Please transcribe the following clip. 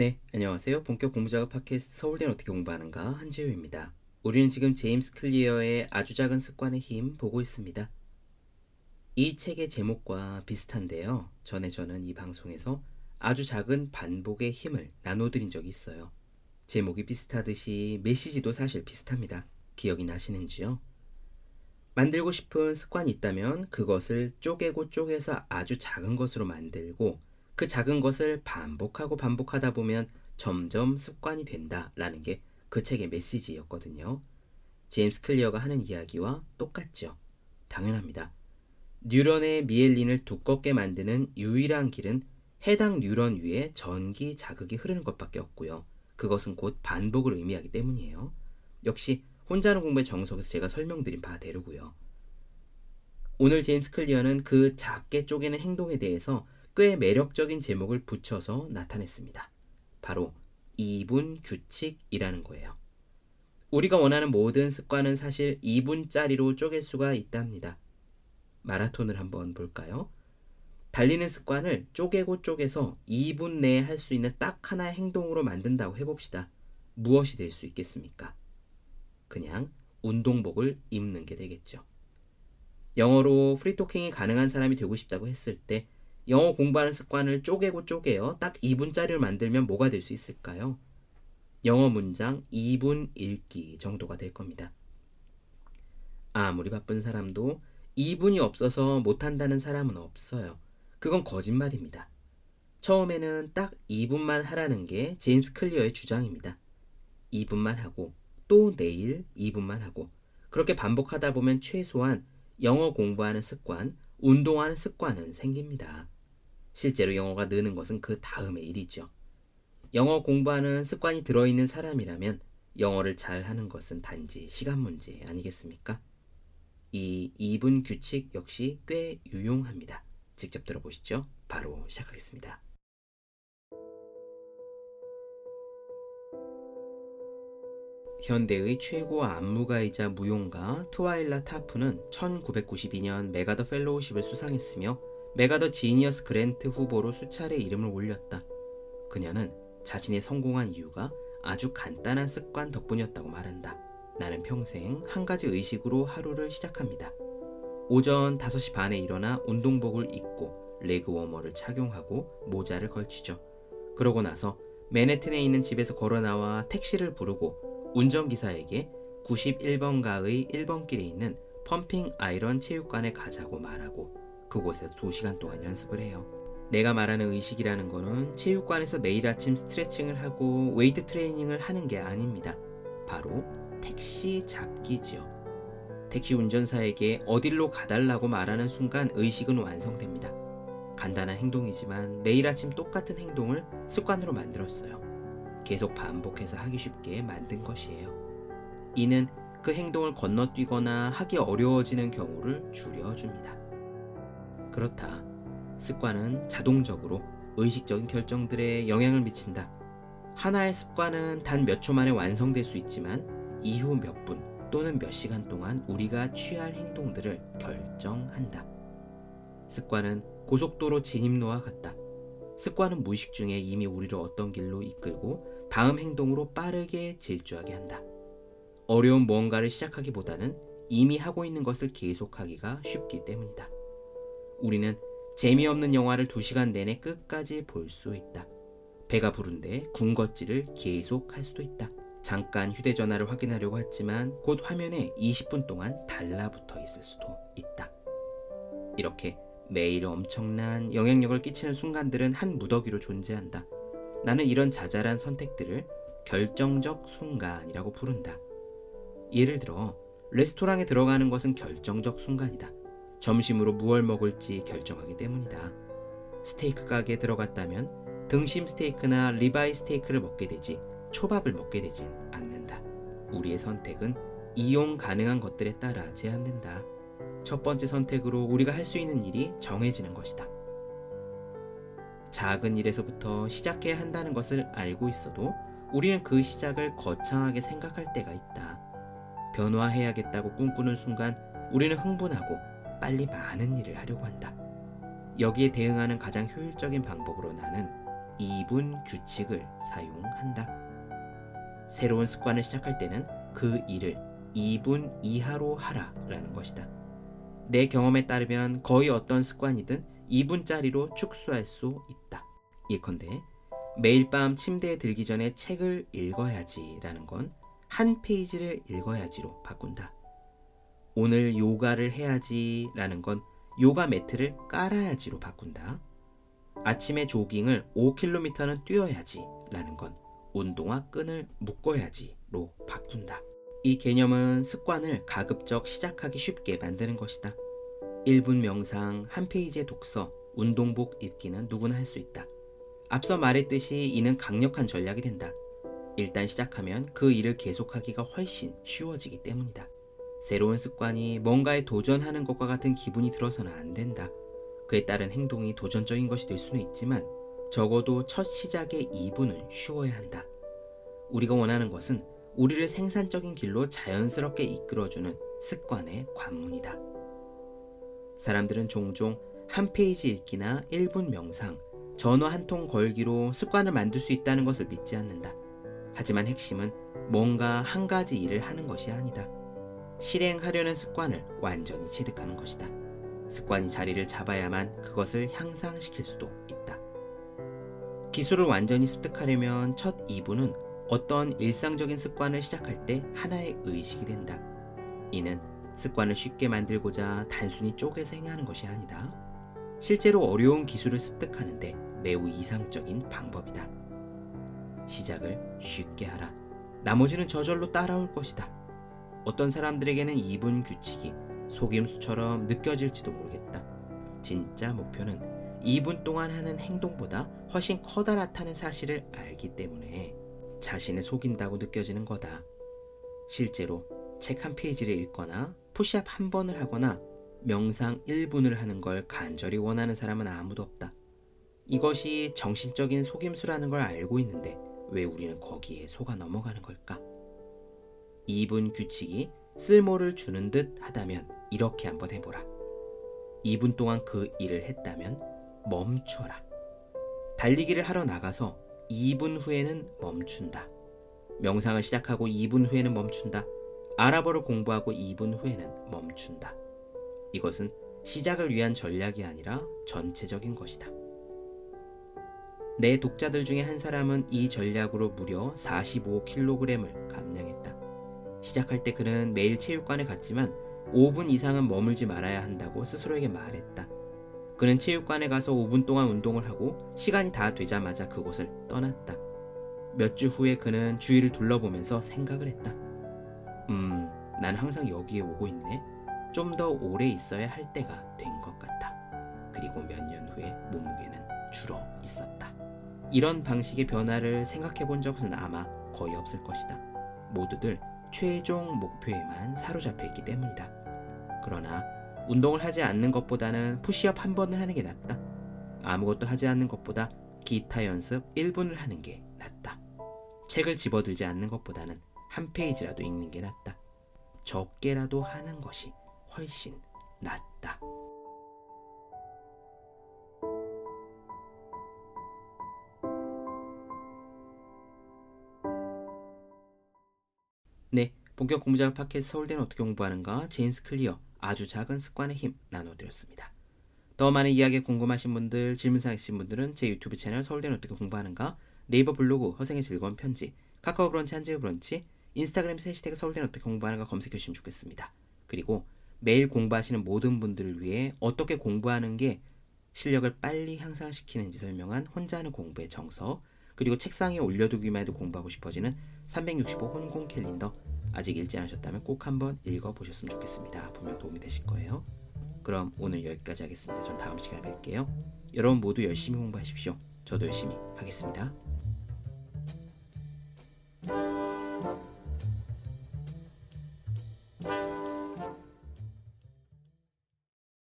네, 안녕하세요. 본격 공부작업 팟캐스트 서울대는 어떻게 공부하는가 한지우입니다. 우리는 지금 제임스 클리어의 아주 작은 습관의 힘 보고 있습니다. 이 책의 제목과 비슷한데요. 전에 저는 이 방송에서 아주 작은 반복의 힘을 나눠드린 적이 있어요. 제목이 비슷하듯이 메시지도 사실 비슷합니다. 기억이 나시는지요? 만들고 싶은 습관이 있다면 그것을 쪼개고 쪼개서 아주 작은 것으로 만들고 그 작은 것을 반복하고 반복하다 보면 점점 습관이 된다라는 게 그 책의 메시지였거든요. 제임스 클리어가 하는 이야기와 똑같죠. 당연합니다. 뉴런의 미엘린을 두껍게 만드는 유일한 길은 해당 뉴런 위에 전기 자극이 흐르는 것밖에 없고요. 그것은 곧 반복을 의미하기 때문이에요. 역시 혼자 하는 공부의 정석에서 제가 설명드린 바대로고요. 오늘 제임스 클리어는 그 작게 쪼개는 행동에 대해서 꽤 매력적인 제목을 붙여서 나타냈습니다. 바로 2분 규칙이라는 거예요. 우리가 원하는 모든 습관은 사실 2분짜리로 쪼갤 수가 있답니다. 마라톤을 한번 볼까요? 달리는 습관을 쪼개고 쪼개서 2분 내에 할 수 있는 딱 하나의 행동으로 만든다고 해봅시다. 무엇이 될 수 있겠습니까? 그냥 운동복을 입는 게 되겠죠. 영어로 free talking이 가능한 사람이 되고 싶다고 했을 때 영어 공부하는 습관을 쪼개고 쪼개요. 딱 2분짜리를 만들면 뭐가 될 수 있을까요? 영어 문장 2분 읽기 정도가 될 겁니다. 아무리 바쁜 사람도 2분이 없어서 못한다는 사람은 없어요. 그건 거짓말입니다. 처음에는 딱 2분만 하라는 게 제임스 클리어의 주장입니다. 2분만 하고 또 내일 2분만 하고 그렇게 반복하다 보면 최소한 영어 공부하는 습관, 운동하는 습관은 생깁니다. 실제로 영어가 느는 것은 그 다음의 일이죠. 영어 공부하는 습관이 들어있는 사람이라면 영어를 잘 하는 것은 단지 시간 문제 아니겠습니까? 이 2분 규칙 역시 꽤 유용합니다. 직접 들어보시죠. 바로 시작하겠습니다. 현대의 최고 안무가이자 무용가 트와일라 타프는 1992년 맥아더 fellowship을 수상했으며 맥아더 genius grant 후보로 수차례 이름을 올렸다. 그녀는 자신의 성공한 이유가 아주 간단한 습관 덕분이었다고 말한다. 나는 평생 한 가지 의식으로 하루를 시작합니다. 오전 5시 반에 일어나 운동복을 입고 leg warmer를 착용하고 모자를 걸치죠. 그러고 나서 맨해튼에 있는 집에서 걸어 나와 택시를 부르고 운전기사에게 91번가의 1번길에 있는 Pumping Iron 체육관에 가자고 말하고 그곳에서 2시간 동안 연습을 해요. 내가 말하는 의식이라는 거는 체육관에서 매일 아침 스트레칭을 하고 웨이트 트레이닝을 하는 게 아닙니다. 바로 택시 잡기지요. 택시 운전사에게 어딜로 가달라고 말하는 순간 의식은 완성됩니다. 간단한 행동이지만 매일 아침 똑같은 행동을 습관으로 만들었어요. 계속 반복해서 하기 쉽게 만든 것이에요. 이는 그 행동을 건너뛰거나 하기 어려워지는 경우를 줄여줍니다. 그렇다. 습관은 자동적으로 의식적인 결정들에 영향을 미친다. 하나의 습관은 단 몇 초 만에 완성될 수 있지만 이후 몇 분 또는 몇 시간 동안 우리가 취할 행동들을 결정한다. 습관은 고속도로 진입로와 같다. 습관은 무의식 중에 이미 우리를 어떤 길로 이끌고 다음 행동으로 빠르게 질주하게 한다. 어려운 무언가를 시작하기보다는 이미 하고 있는 것을 계속하기가 쉽기 때문이다. 우리는 재미없는 영화를 2시간 내내 끝까지 볼 수 있다. 배가 부른데 군것질을 계속 할 수도 있다. 잠깐 휴대전화를 확인하려고 했지만 곧 화면에 20분 동안 달라붙어 있을 수도 있다. 이렇게 매일 엄청난 영향력을 끼치는 순간들은 한 무더기로 존재한다. 나는 이런 자잘한 선택들을 결정적 순간이라고 부른다. 예를 들어, 레스토랑에 들어가는 것은 결정적 순간이다. 점심으로 무얼 먹을지 결정하기 때문이다. 스테이크 가게에 들어갔다면 등심 스테이크나 ribeye 스테이크를 먹게 되지 초밥을 먹게 되진 않는다. 우리의 선택은 이용 가능한 것들에 따라 제한된다. 첫 번째 선택으로 우리가 할 수 있는 일이 정해지는 것이다. 작은 일에서부터 시작해야 한다는 것을 알고 있어도 우리는 그 시작을 거창하게 생각할 때가 있다. 변화해야겠다고 꿈꾸는 순간 우리는 흥분하고 빨리 많은 일을 하려고 한다. 여기에 대응하는 가장 효율적인 방법으로 나는 2분 규칙을 사용한다. 새로운 습관을 시작할 때는 그 일을 2분 이하로 하라 라는 것이다. 내 경험에 따르면 거의 어떤 습관이든 2분짜리로 축소할 수 있다. 예컨대 매일 밤 침대에 들기 전에 책을 읽어야지라는 건 한 페이지를 읽어야지로 바꾼다. 오늘 요가를 해야지라는 건 요가 매트를 깔아야지로 바꾼다. 아침에 조깅을 5km는 뛰어야지라는 건 운동화 끈을 묶어야지로 바꾼다. 이 개념은 습관을 가급적 시작하기 쉽게 만드는 것이다. 1분 명상, 한 페이지의 독서, 운동복 입기는 누구나 할 수 있다. 앞서 말했듯이 이는 강력한 전략이 된다. 일단 시작하면 그 일을 계속하기가 훨씬 쉬워지기 때문이다. 새로운 습관이 뭔가에 도전하는 것과 같은 기분이 들어서는 안 된다. 그에 따른 행동이 도전적인 것이 될 수는 있지만 적어도 첫 시작의 2분은 쉬워야 한다. 우리가 원하는 것은 우리를 생산적인 길로 자연스럽게 이끌어주는 습관의 관문이다. 사람들은 종종 한 페이지 읽기나 1분 명상, 전화 한 통 걸기로 습관을 만들 수 있다는 것을 믿지 않는다. 하지만 핵심은 뭔가 한 가지 일을 하는 것이 아니다. 실행하려는 습관을 완전히 체득하는 것이다. 습관이 자리를 잡아야만 그것을 향상시킬 수도 있다. 기술을 완전히 습득하려면 첫 2분은 어떤 일상적인 습관을 시작할 때 하나의 의식이 된다. 이는 습관을 쉽게 만들고자 단순히 쪼개서 행하는 것이 아니다. 실제로 어려운 기술을 습득하는데 매우 이상적인 방법이다. 시작을 쉽게 하라. 나머지는 저절로 따라올 것이다. 어떤 사람들에게는 2분 규칙이 속임수처럼 느껴질지도 모르겠다. 진짜 목표는 2분 동안 하는 행동보다 훨씬 커다랗다는 사실을 알기 때문에 자신을 속인다고 느껴지는 거다. 실제로 책 한 페이지를 읽거나 푸시업 한 번을 하거나 명상 1분을 하는 걸 간절히 원하는 사람은 아무도 없다. 이것이 정신적인 속임수라는 걸 알고 있는데 왜 우리는 거기에 속아 넘어가는 걸까? 2분 규칙이 쓸모를 주는 듯 하다면 이렇게 한번 해보라. 2분 동안 그 일을 했다면 멈춰라. 달리기를 하러 나가서 2분 후에는 멈춘다. 명상을 시작하고 2분 후에는 멈춘다. 아랍어를 공부하고 2분 후에는 멈춘다. 이것은 시작을 위한 전략이 아니라 전체적인 것이다. 내 독자들 중에 한 사람은 이 전략으로 무려 45kg을 감량했다. 시작할 때 그는 매일 체육관에 갔지만 5분 이상은 머물지 말아야 한다고 스스로에게 말했다. 그는 체육관에 가서 5분 동안 운동을 하고 시간이 다 되자마자 그곳을 떠났다. 몇 주 후에 그는 주위를 둘러보면서 생각을 했다. 음, 난 항상 여기에 오고 있네. 좀 더 오래 있어야 할 때가 된 것 같아. 그리고 몇 년 후에 몸무게는 줄어 있었다. 이런 방식의 변화를 생각해 본 적은 아마 거의 없을 것이다. 모두들 최종 목표에만 사로잡혀 있기 때문이다. 그러나 운동을 하지 않는 것보다는 푸시업 한 번을 하는 게 낫다. 아무것도 하지 않는 것보다 기타 연습 1분을 하는 게 낫다. 책을 집어들지 않는 것보다는 한 페이지라도 읽는 게 낫다. 적게라도 하는 것이 훨씬 낫다. 네, 본격 공부자극 팟캐스트 서울대는 어떻게 공부하는가 제임스 클리어 아주 작은 습관의 힘 나눠드렸습니다. 더 많은 이야기 궁금하신 분들, 질문사항 있으신 분들은 제 유튜브 채널 서울대는 어떻게 공부하는가 네이버 블로그 허생의 즐거운 편지 카카오 브런치 한지우 브런치 인스타그램에서 해시태그 서울대는 어떻게 공부하는가 검색해 주시면 좋겠습니다. 그리고 매일 공부하시는 모든 분들을 위해 어떻게 공부하는 게 실력을 빨리 향상시키는지 설명한 혼자 하는 공부의 정석 그리고 책상에 올려두기만 해도 공부하고 싶어지는 365 혼공 캘린더 아직 읽지 않으셨다면 꼭 한번 읽어보셨으면 좋겠습니다. 분명 도움이 되실 거예요. 그럼 오늘 여기까지 하겠습니다. 전 다음 시간에 뵐게요. 여러분 모두 열심히 공부하십시오. 저도 열심히 하겠습니다.